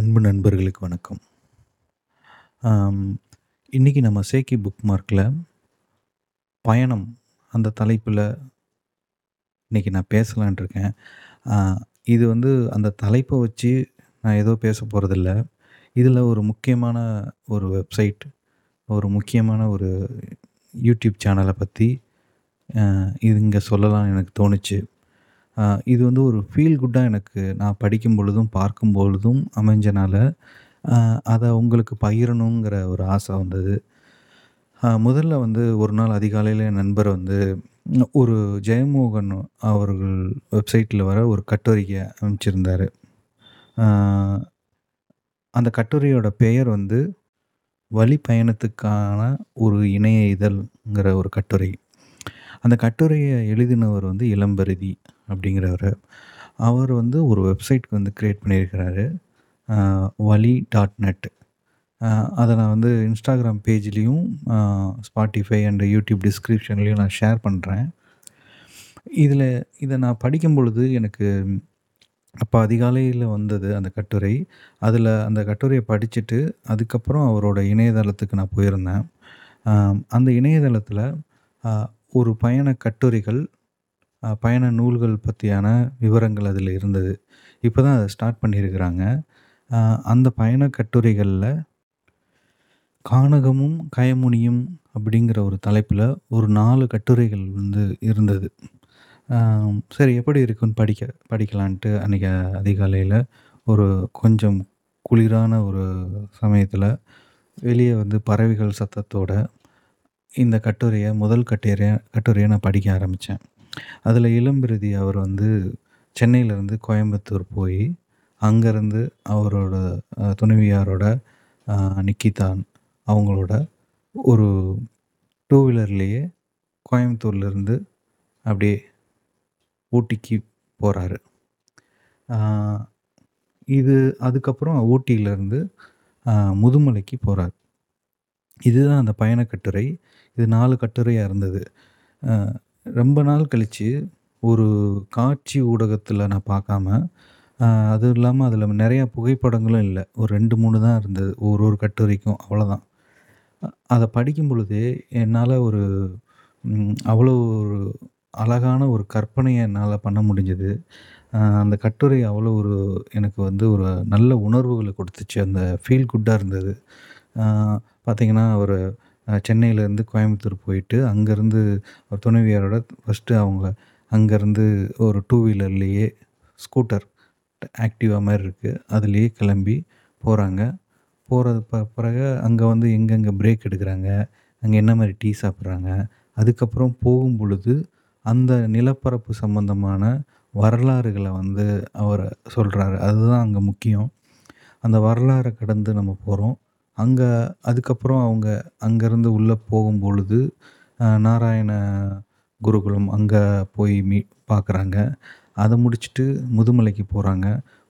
அன்பு நண்பர்களுக்கு வணக்கம். இன்றைக்கி நம்ம சேக்கி புக் மார்க்கில் பயணம் அந்த தலைப்பில் இன்றைக்கி நான் பேசலான் இருக்கேன். இது வந்து அந்த தலைப்பை வச்சு நான் ஏதோ பேச போகிறதில்ல இதில் ஒரு முக்கியமான ஒரு வெப்சைட் ஒரு முக்கியமான ஒரு யூடியூப் சேனலை பற்றி இது இங்கே சொல்லலாம்னு எனக்கு தோணுச்சு. இது வந்து ஒரு ஃபீல் குட்டாக எனக்கு நான் படிக்கும் பொழுதும் பார்க்கும் பொழுதும் அமைஞ்சனால அதை உங்களுக்கு பகிரணுங்கிற ஒரு ஆசை வந்தது. முதல்ல வந்து ஒரு நாள் அதிகாலையில் என் நண்பர் வந்து ஒரு ஜெயமோகன் அவர்கள் வெப்சைட்டில் வர ஒரு கட்டுரையை அமைச்சிருந்தார் அந்த கட்டுரையோட பெயர் வந்து வழி பயணத்துக்கான ஒரு இணைய இதழ்ங்கிற ஒரு கட்டுரை. அந்த கட்டுரையை எழுதினவர் வந்து இளம்பருதி. அப்படிங்கிறவர். அவர் வந்து ஒரு வெப்சைட் வந்து க்ரியேட் பண்ணியிருக்கிறாரு. வலி டாட் நெட். அதை நான் வந்து இன்ஸ்டாகிராம் பேஜ்லேயும் ஸ்பாட்டிஃபை அண்ட் யூடியூப் டிஸ்கிரிப்ஷன்லேயும் நான் ஷேர் பண்ணுறேன் இதில் இதை நான் படிக்கும் பொழுது எனக்கு அப்போ அதிகாலையில் வந்தது அந்த கட்டுரை. அதில் அந்த கட்டுரையை படிச்சுட்டு அதுக்கப்புறம் அவரோட இணையதளத்துக்கு நான் போயிருந்தேன். அந்த இணையதளத்தில் ஒரு பயண கட்டுரைகள் பயண நூல்கள் பற்றியான விவரங்கள் அதில் இருந்தது. இப்போ தான் அதை ஸ்டார்ட் பண்ணியிருக்கிறாங்க. அந்த பயண கட்டுரைகளில் கானகமும் கயமுனியும் அப்படிங்கிற ஒரு தலைப்பில் ஒரு நாலு கட்டுரைகள் வந்து இருந்தது. சரி எப்படி இருக்குன்னு படிக்க படிக்கலான்ட்டு அன்றைக்கி அதிகாலையில் ஒரு கொஞ்சம் குளிரான ஒரு சமயத்தில் வெளியே வந்து பறவைகள் சத்தத்தோட இந்த கட்டுரையை முதல் கட்டுரையை கட்டுரையை நான் படிக்க ஆரம்பித்தேன் அதில் இளம்பிரதி அவர் வந்து சென்னையிலேருந்து கோயம்புத்தூர் போய் அங்கேருந்து அவரோட துணைவியாரோட நிக்கிதான் அவங்களோட ஒரு டூ வீலர்லேயே கோயம்புத்தூர்லேருந்து அப்படியே ஊட்டிக்கு போகிறாரு இது அதுக்கப்புறம் ஊட்டியிலேருந்து முதுமலைக்கு போகிறார் இதுதான் அந்த பயணக்கட்டுரை. இது நாலு கட்டுரையாக இருந்தது. ரொம்ப நாள் கழித்து ஒரு காட்சி ஊடகத்தில் நான் பார்க்காம அதுவும் இல்லாமல் அதில் நிறையா புகைப்படங்களும் இல்லை. ஒரு ரெண்டு மூணு தான் இருந்தது. ஒரு ஒரு கட்டுரைக்கும் அவ்வளோதான் அதை படிக்கும் பொழுதே என்னால் ஒரு ம், அவ்வளோ ஒரு அழகான ஒரு கற்பனையை என்னால் பண்ண முடிஞ்சது. அந்த கட்டுரை அவ்வளோ ஒரு எனக்கு வந்து ஒரு நல்ல உணர்வுகளை கொடுத்துச்சு. அந்த ஃபீல் குட்டாக இருந்தது. பார்த்திங்கன்னா ஒரு சென்னையிலேருந்து கோயம்புத்தூர் போயிட்டு அங்கேருந்து துணைவியாரோட ஃபஸ்ட்டு அவங்க அங்கேருந்து ஒரு டூ வீலர்லேயே ஸ்கூட்டர் ஆக்டிவா மாதிரி இருக்குது அதுலேயே கிளம்பி போகிறாங்க போகிறது ப பிறகு அங்கே வந்து எங்கெங்கே பிரேக் எடுக்கிறாங்க அங்கே என்ன மாதிரி டீ சாப்பிட்றாங்க அதுக்கப்புறம் போகும் பொழுது அந்த நிலப்பரப்பு சம்பந்தமான வரலாறுகளை வந்து அவர் சொல்கிறாரு அதுதான் அங்கே முக்கியம். அந்த வரலாறை கடந்து நம்ம போகிறோம் அங்கே அதுக்கப்புறம் அவங்க அங்கேருந்து உள்ளே போகும் பொழுது நாராயண குருகுலம் அங்கே போய் மீ பார்க்குறாங்க அதை முடிச்சுட்டு முதுமலைக்கு போகிறாங்க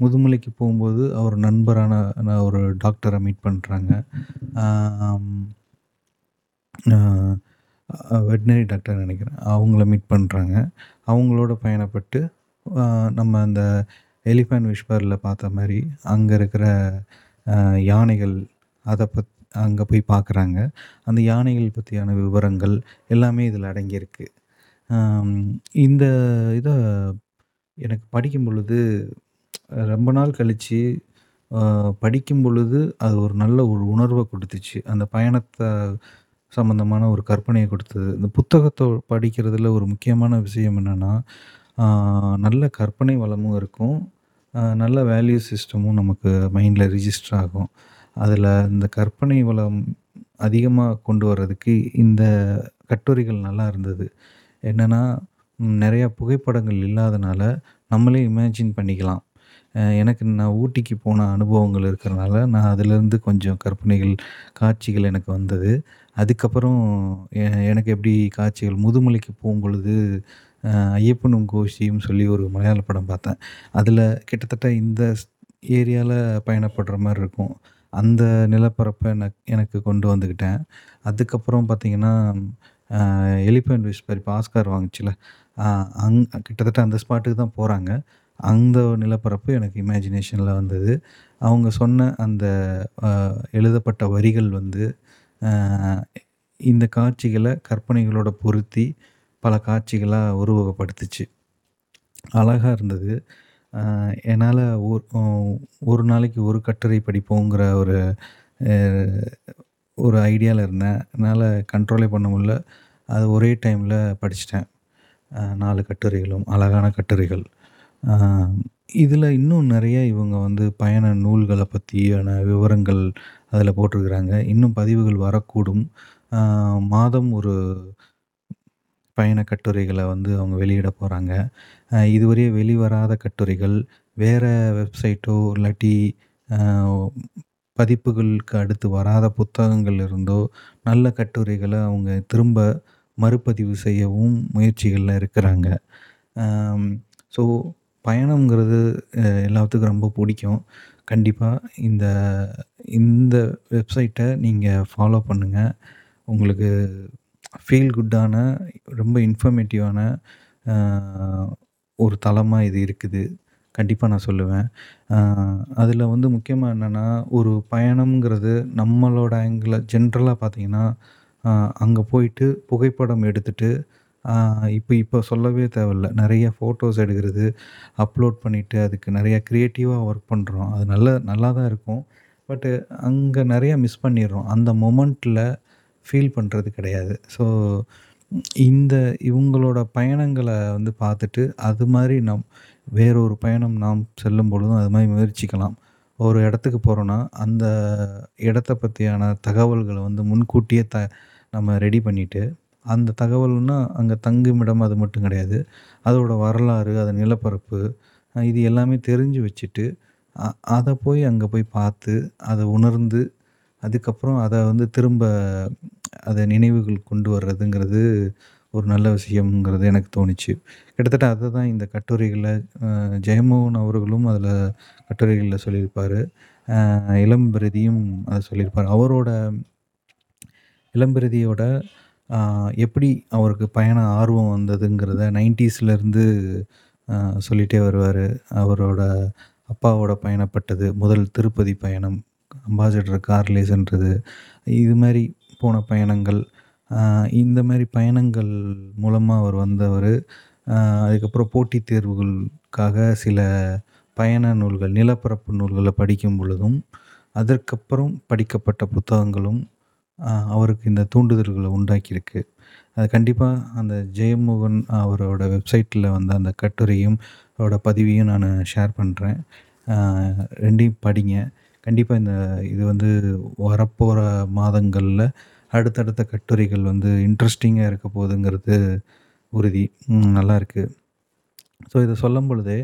முதுமலைக்கு போகும்போது அவர் நண்பரான ஒரு டாக்டரை மீட் பண்ணுறாங்க வெட்னரி டாக்டர் நினைக்கிறேன். அவங்கள மீட் பண்ணுறாங்க அவங்களோட பயணப்பட்டு நம்ம அந்த எலிஃபண்ட் விஷ்பரில் பார்த்த மாதிரி அங்கே இருக்கிற யானைகள் அதை பத் அங்கே போய் பார்க்குறாங்க அந்த யானைகள் பற்றியான விவரங்கள் எல்லாமே இதில் அடங்கியிருக்கு. இந்த இதை எனக்கு படிக்கும் பொழுது ரொம்ப நாள் கழித்து படிக்கும் பொழுது அது ஒரு நல்ல ஒரு உணர்வை கொடுத்துச்சு. அந்த பயணத்தை சம்மந்தமான ஒரு கற்பனையை கொடுத்தது. இந்த புத்தகத்தை படிக்கிறதுல ஒரு முக்கியமான விஷயம் என்னென்னா நல்ல கற்பனை வளமும் இருக்கும். நல்ல வேல்யூ சிஸ்டமும் நமக்கு மைண்டில் ரிஜிஸ்டர் ஆகும். அதில் இந்த கற்பனை வளம் அதிகமாக கொண்டு வர்றதுக்கு இந்த கட்டுரைகள் நல்லா இருந்தது. என்னென்னா நிறையா புகைப்படங்கள் இல்லாதனால நம்மளே இமேஜின் பண்ணிக்கலாம். எனக்கு நான் ஊட்டிக்கு போன அனுபவங்கள் இருக்கிறனால நான் அதிலேருந்து கொஞ்சம் கற்பனைகள் காட்சிகள் எனக்கு வந்தது. அதுக்கப்புறம் எனக்கு எப்படி காட்சிகள் முதுமலைக்கு போகும்பொழுது ஐயப்பனும் கோஷியும் சொல்லி ஒரு மலையாள படம் பார்த்தேன். அதில் கிட்டத்தட்ட இந்த ஏரியாவில் பயணப்படுற மாதிரி இருக்கும். அந்த நிலப்பரப்பை எனக்கு எனக்கு கொண்டு வந்துக்கிட்டேன். அதுக்கப்புறம் பார்த்தீங்கன்னா எலிஃபென்ட் விஸ்பர் இப்போ ஆஸ்கார் வாங்குச்சுல. அங் கிட்டத்தட்ட அந்த ஸ்பாட்டுக்கு தான் போகிறாங்க அந்த நிலப்பரப்பு எனக்கு இமேஜினேஷனில் வந்தது. அவங்க சொன்ன அந்த எழுதப்பட்ட வரிகள் வந்து இந்த காட்சிகளை கற்பனைகளோட பொருத்தி பல காட்சிகளாக உருவகப்படுத்துச்சு. அழகாக இருந்தது. என்னால் ஒரு ஒரு நாளைக்கு ஒரு கட்டுரை படிப்போங்கிற ஒரு ஒரு ஐடியாவில் இருந்தேன். என்னால் கண்ட்ரோலே பண்ண முடியல. அது ஒரே டைமில் படிச்சிட்டேன். நாலு கட்டுரைகளும் அழகான கட்டுரைகள். இதில் இன்னும் நிறைய இவங்க வந்து பயண நூல்களை பற்றியான விவரங்கள் அதில் போட்டிருக்கிறாங்க. இன்னும் பதிவுகள் வரக்கூடும். மாதம் ஒரு பயண கட்டுரைகளை வந்து அவங்க வெளியிட போகிறாங்க இதுவரையே வெளிவராத கட்டுரைகள் வேறு வெப்சைட்டோ இல்லாட்டி பதிப்புகளுக்கு அடுத்து வராத புத்தகங்கள் இருந்தோ நல்ல கட்டுரைகளை அவங்க திரும்ப மறுபதிவு செய்யவும் முயற்சிகளில் இருக்கிறாங்க. ஸோ பயணங்கிறது எல்லாத்துக்கும் ரொம்ப பிடிக்கும். கண்டிப்பாக இந்த இந்த வெப்சைட்டை நீங்கள் ஃபாலோ பண்ணுங்கள் உங்களுக்கு ஃபீல் குட்டான ரொம்ப இன்ஃபர்மேட்டிவான ஒரு தளமாக இது இருக்குது. கண்டிப்பாக நான் சொல்லுவேன். அதில் வந்து முக்கியமாக என்னென்னா ஒரு பயணம்ங்கிறது நம்மளோட ஆங்கிள ஜென்ரலாக பார்த்தீங்கன்னா அங்கே போயிட்டு புகைப்படம் எடுத்துட்டு இப்போ இப்போ சொல்லவே தேவையில்ல. நிறைய ஃபோட்டோஸ் எடுக்கிறது அப்லோட் பண்ணிவிட்டு அதுக்கு நிறைய க்ரியேட்டிவாக ஒர்க் பண்ணுறோம் அது நல்ல நல்லா தான் இருக்கும். பட்டு அங்கே நிறையா மிஸ் பண்ணிடுறோம். அந்த மொமெண்ட்டில் ஃபீல் பண்ணுறது கிடையாது. ஸோ இந்த இவங்களோட பயணங்களை வந்து பார்த்துட்டு அது மாதிரி நம் வேறொரு பயணம் நாம் செல்லும் பொழுதும் அது மாதிரி முயற்சிக்கலாம். ஒரு இடத்துக்கு போகிறோன்னா அந்த இடத்த பற்றியான தகவல்களை வந்து முன்கூட்டியே த நம்ம ரெடி பண்ணிவிட்டு அந்த தகவல்னால் அங்கே தங்குமிடம் அது மட்டும் கிடையாது. அதோட வரலாறு அது நிலப்பரப்பு இது எல்லாமே தெரிஞ்சு வச்சுட்டு அதை போய் அங்கே போய் பார்த்து அதை உணர்ந்து அதுக்கப்புறம் அதை வந்து திரும்ப அதை நினைவுகள் கொண்டு வர்றதுங்கிறது ஒரு நல்ல விஷயம்ங்கிறது எனக்கு தோணுச்சு. கிட்டத்தட்ட அதை தான் இந்த கட்டுரைகளில் ஜெயமோகன் அவர்களும் அதில் கட்டுரைகளில் சொல்லியிருப்பார். இளம்பிரதியும் அதை சொல்லியிருப்பார். அவரோட இளம்பிரதியோட எப்படி அவருக்கு பயண ஆர்வம் வந்ததுங்கிறத நைன்டிஸ்லேருந்து சொல்லிகிட்டே வருவார். அவரோட அப்பாவோட பயணப்பட்டது முதல் திருப்பதி பயணம். அம்பாசிடர் கார் சென்றது இது மாதிரி போன பயணங்கள் இந்த மாதிரி பயணங்கள் மூலமாக அவர் வந்தவர். அதுக்கப்புறம் போட்டித் தேர்வுகளுக்காக சில பயண நூல்கள் நிலப்பரப்பு நூல்களை படிக்கும் பொழுதும் அதற்கப்புறம் படிக்கப்பட்ட புத்தகங்களும் அவருக்கு இந்த தூண்டுதல்களை உண்டாக்கியிருக்கு. அது கண்டிப்பாக அந்த ஜெயமோகன் அவரோட வெப்சைட்டில் வந்த அந்த கட்டுரையும் அவரோட பதிவையும் நான் ஷேர் பண்ணுறேன் ரெண்டையும் படிங்க. கண்டிப்பாக இந்த இது வந்து வரப்போகிற மாதங்களில் அடுத்தடுத்த கட்டுரைகள் வந்து இன்ட்ரெஸ்டிங்காக இருக்க போகுதுங்கிறது உறுதி. நல்லா இருக்குது ஸோ இதை சொல்லும் பொழுது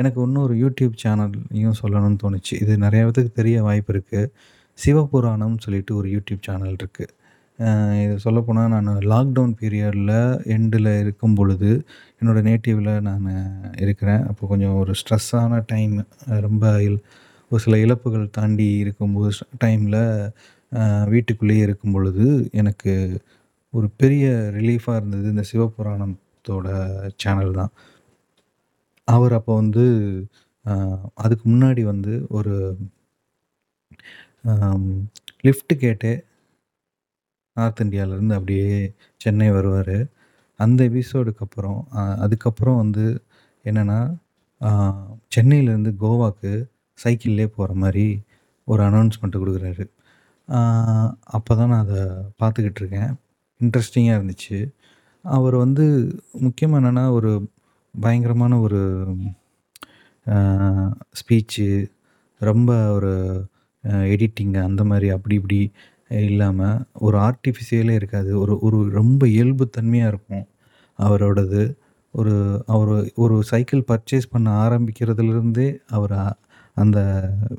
எனக்கு இன்னொரு யூடியூப் சேனல்லையும் சொல்லணும்னு தோணுச்சு. இது நிறைய பேத்துக்கு தெரிய வாய்ப்பு இருக்குது சிவபுராணம்னு சொல்லிட்டு ஒரு யூடியூப் சேனல் இருக்குது இது சொல்லப்போனால் நான் லாக்டவுன் பீரியடில் எண்டில் இருக்கும் பொழுது என்னோடய நேட்டிவில் நான் இருக்கிறேன். அப்போ கொஞ்சம் ஒரு ஸ்ட்ரெஸ்ஸான டைம் ரொம்ப இல் ஒரு சில இழப்புகள் தாண்டி இருக்கும்போது டைமில் வீட்டுக்குள்ளேயே இருக்கும் பொழுது எனக்கு ஒரு பெரிய ரிலீஃபாக இருந்தது. இந்த சிவபுராணத்தோட சேனல் தான். அவர் அப்போ வந்து அதுக்கு முன்னாடி வந்து ஒரு லிஃப்ட்டு கேட்டே நார்த் இந்தியாவிலேருந்து அப்படியே சென்னை வருவார். அந்த எபிசோடுக்கு அப்புறம் அதுக்கப்புறம் வந்து என்னென்னா சென்னையிலேருந்து கோவாக்கு சைக்கிள்லே போகிற மாதிரி ஒரு அனௌன்ஸ்மெண்ட்டு கொடுக்குறாரு. அப்போ தான் நான் அதை பார்த்துக்கிட்டு இருக்கேன். இன்ட்ரெஸ்டிங்காக இருந்துச்சு. அவர் வந்து முக்கியமாக என்னென்னா ஒரு பயங்கரமான ஒரு ஸ்பீச்சு ரொம்ப ஒரு எடிட்டிங்கு அந்த மாதிரி அப்படி இப்படி இல்லாமல் ஒரு ஆர்டிஃபிஷியலே இருக்காது. ஒரு ஒரு ரொம்ப இயல்புத்தன்மையாக இருக்கும் அவரோடது. ஒரு அவர் ஒரு சைக்கிள் பர்ச்சேஸ் பண்ண ஆரம்பிக்கிறதுலேருந்தே அவர் அந்த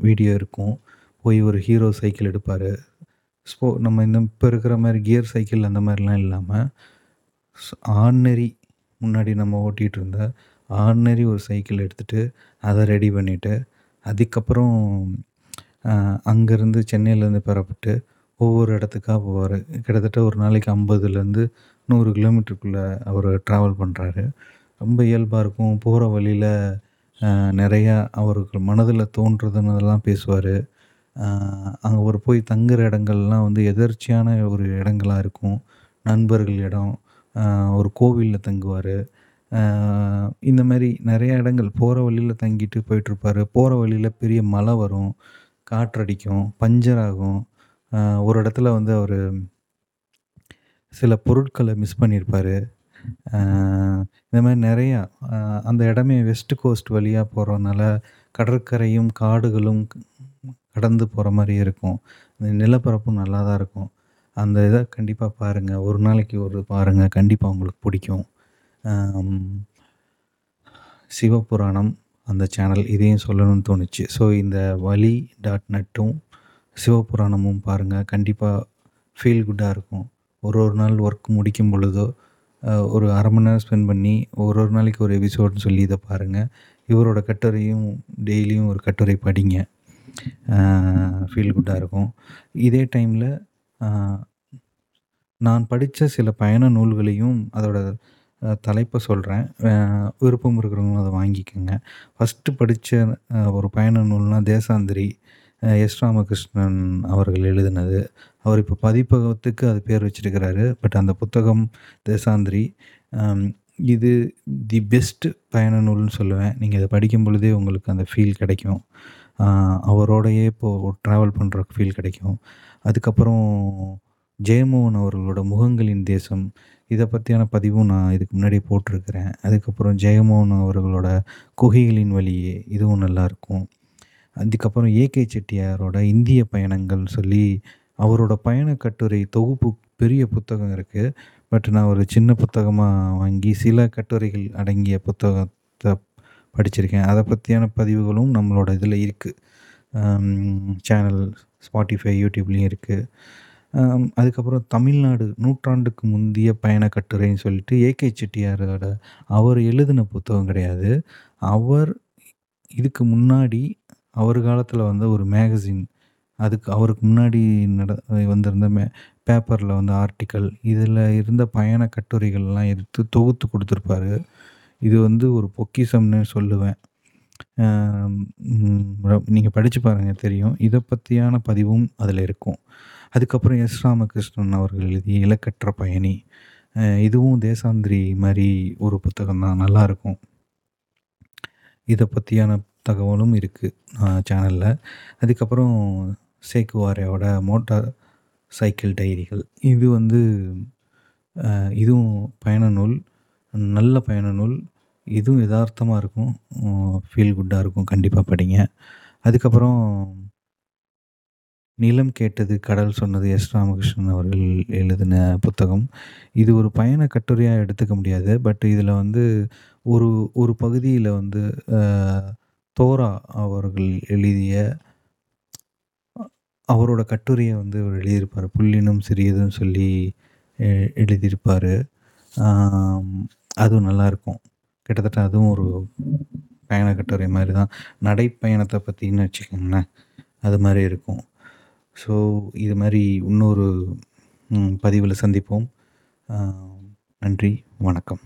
வீடியோ இருக்கும். போய் ஒரு ஹீரோ சைக்கிள் எடுப்பார். ஸ்போ நம்ம இந்த இப்போ இருக்கிற மாதிரி கியர் சைக்கிள் அந்த மாதிரிலாம் இல்லாமல் ஆர்டினரி முன்னாடி நம்ம ஓட்டிகிட்டு இருந்த ஆர்டினரி ஒரு சைக்கிள் எடுத்துகிட்டு அதை ரெடி பண்ணிவிட்டு அதுக்கப்புறம் அங்கேருந்து சென்னையிலேருந்து பெறப்பட்டு ஒவ்வொரு இடத்துக்காக போவார். கிட்டத்தட்ட ஒரு நாளைக்கு ஐம்பதுலேருந்து நூறு கிலோமீட்டருக்குள்ளே அவர் ட்ராவல் பண்ணுறாரு ரொம்ப இயல்பாக இருக்கும். போகிற வழியில் நிறையா அவருக்கு மனதில் தோன்றதுனதெல்லாம் பேசுவார். அங்கே அவர் போய் தங்குற இடங்கள்லாம் வந்து எதர்ச்சியான ஒரு இடங்களா இருக்கும். நண்பர்கள் இடம் ஒரு கோவிலில் தங்குவார். இந்த மாதிரி நிறைய இடங்கள் போகிற வழியில் தங்கிட்டு போயிட்டுருப்பாரு. போகிற வழியில் பெரிய மழை வரும் காற்றடிக்கும் பஞ்சர் ஆகும் ஒரு இடத்துல வந்து அவர் சில பொருட்களை மிஸ் பண்ணியிருப்பார். இந்த மாதிரி நிறையா அந்த இடமே வெஸ்ட் கோஸ்ட் வழியாக போகிறதுனால கடற்கரையும் காடுகளும் கடந்து போகிற மாதிரி இருக்கும். அந்த நிலப்பரப்பும் நல்லா தான் இருக்கும். அந்த இதை கண்டிப்பாக பாருங்கள் ஒரு நாளைக்கு ஒரு பாருங்கள் கண்டிப்பாக உங்களுக்கு பிடிக்கும். சிவபுராணம் அந்த சேனல் இதையும் சொல்லணும்னு தோணுச்சு. ஸோ இந்த வலி டாட் நெட்டும் சிவபுராணமும் பாருங்கள் கண்டிப்பாக ஃபீல் குட்டாக இருக்கும். ஒரு ஒரு நாள் ஒர்க் முடிக்கும் பொழுதோ ஒரு அரை மணி நேரம் ஸ்பெண்ட் பண்ணி ஒரு ஒரு நாளைக்கு ஒரு எபிசோட்னு சொல்லி இதை பாருங்கள் இவரோட கட்டுரையும் டெய்லியும் ஒரு கட்டுரை படிங்க. ஃபீல் குட்டாக இருக்கும். இதே டைமில் நான் படித்த சில பயண நூல்களையும் அதோட தலைப்பை சொல்கிறேன் விருப்பம் இருக்கிறவங்களும் அதை வாங்கிக்கோங்க. ஃபஸ்ட்டு படித்த ஒரு பயண நூல்னால் தேசாந்திரி. எஸ் ராமகிருஷ்ணன் அவர்கள் எழுதினது. அவர் இப்போ பதிப்பகத்துக்கு அது பேர் வச்சிருக்கிறாரு. பட் அந்த புத்தகம் தேசாந்திரி இது தி பெஸ்ட் பயண நூல்னு சொல்லுவேன். நீங்கள் இதை படிக்கும் பொழுதே உங்களுக்கு அந்த ஃபீல் கிடைக்கும். அவரோடையே இப்போது ட்ராவல் பண்ணுற ஃபீல் கிடைக்கும். அதுக்கப்புறம் ஜெயமோகன் அவர்களோட முகங்களின் தேசம் இதை பற்றியான பதிவும் நான் இதுக்கு முன்னாடியே போட்டிருக்கிறேன். அதுக்கப்புறம் ஜெயமோகன் அவர்களோட குகைகளின் வழியே இதுவும் நல்லாயிருக்கும் அதுக்கப்புறம் ஏகே செட்டியாரோட இந்திய பயணங்கள் சொல்லி அவரோட பயண கட்டுரை தொகுப்பு பெரிய புத்தகம் இருக்குது பட் நான் ஒரு சின்ன புத்தகமாக வாங்கி சில கட்டுரைகள் அடங்கிய புத்தகத்தை படிச்சிருக்கேன். அதை பற்றியான பதிவுகளும் நம்மளோட இதில் இருக்குது சேனல் ஸ்பாட்டிஃபை யூடியூப்லேயும் இருக்குது அதுக்கப்புறம் தமிழ்நாடு நூற்றாண்டுக்கு முந்தைய பயண கட்டுரைன்னு சொல்லிட்டு ஏகே செட்டியாரோட அவர் எழுதின புத்தகம் கிடையாது. அவர் இதுக்கு முன்னாடி அவர் காலத்தில் வந்த ஒரு மேகசின் அதுக்கு அவருக்கு முன்னாடி நட வந்திருந்த மே பேப்பரில் வந்து ஆர்டிக்கல் இதில் இருந்த பயண கட்டுரைகள்லாம் எடுத்து தொகுத்து கொடுத்துருப்பாரு. இது வந்து ஒரு பொக்கிஷம்னு சொல்லுவேன். நீங்கள் படித்து பாருங்கள் தெரியும். இதை பற்றியான பதிவும் அதில் இருக்கும். அதுக்கப்புறம் எஸ். ராமகிருஷ்ணன் அவர்கள் எழுதிய இலக்கற்ற பயணி. இதுவும் தேசாந்திரி மாதிரி ஒரு புத்தகம் தான் நல்லாயிருக்கும் இதை பற்றியான தகவலும் இருக்குது சேனலில் அதுக்கப்புறம் சேக்குவாரையோட மோட்டார் சைக்கிள் டைரிகள் இது வந்து இதுவும் பயண நூல் நல்ல பயண நூல். இதுவும் எதார்த்தமாக இருக்கும் ஃபீல் குட்டாக இருக்கும் கண்டிப்பாக படிங்க. அதுக்கப்புறம் நிலம் கேட்டது கடல் சொன்னது எஸ். ராமகிருஷ்ணன் அவர்கள் எழுதின புத்தகம். இது ஒரு பயண கட்டுரையாக எடுத்துக்க முடியாது பட் இதில் வந்து ஒரு ஒரு பகுதியில் வந்து தோரா அவர்கள் எழுதிய அவரோட கட்டுரையை வந்து அவர் எழுதியிருப்பார். புள்ளினும் சிறியதுன்னு சொல்லி எழுதியிருப்பார். அதுவும் நல்லாயிருக்கும். கிட்டத்தட்ட அதுவும் ஒரு பயண கட்டுரை மாதிரி தான் நடைப்பயணத்தை பற்றின்னு வச்சுக்கோங்களேன் அது மாதிரி இருக்கும். ஸோ இது மாதிரி இன்னொரு பதிவில் சந்திப்போம். நன்றி வணக்கம்.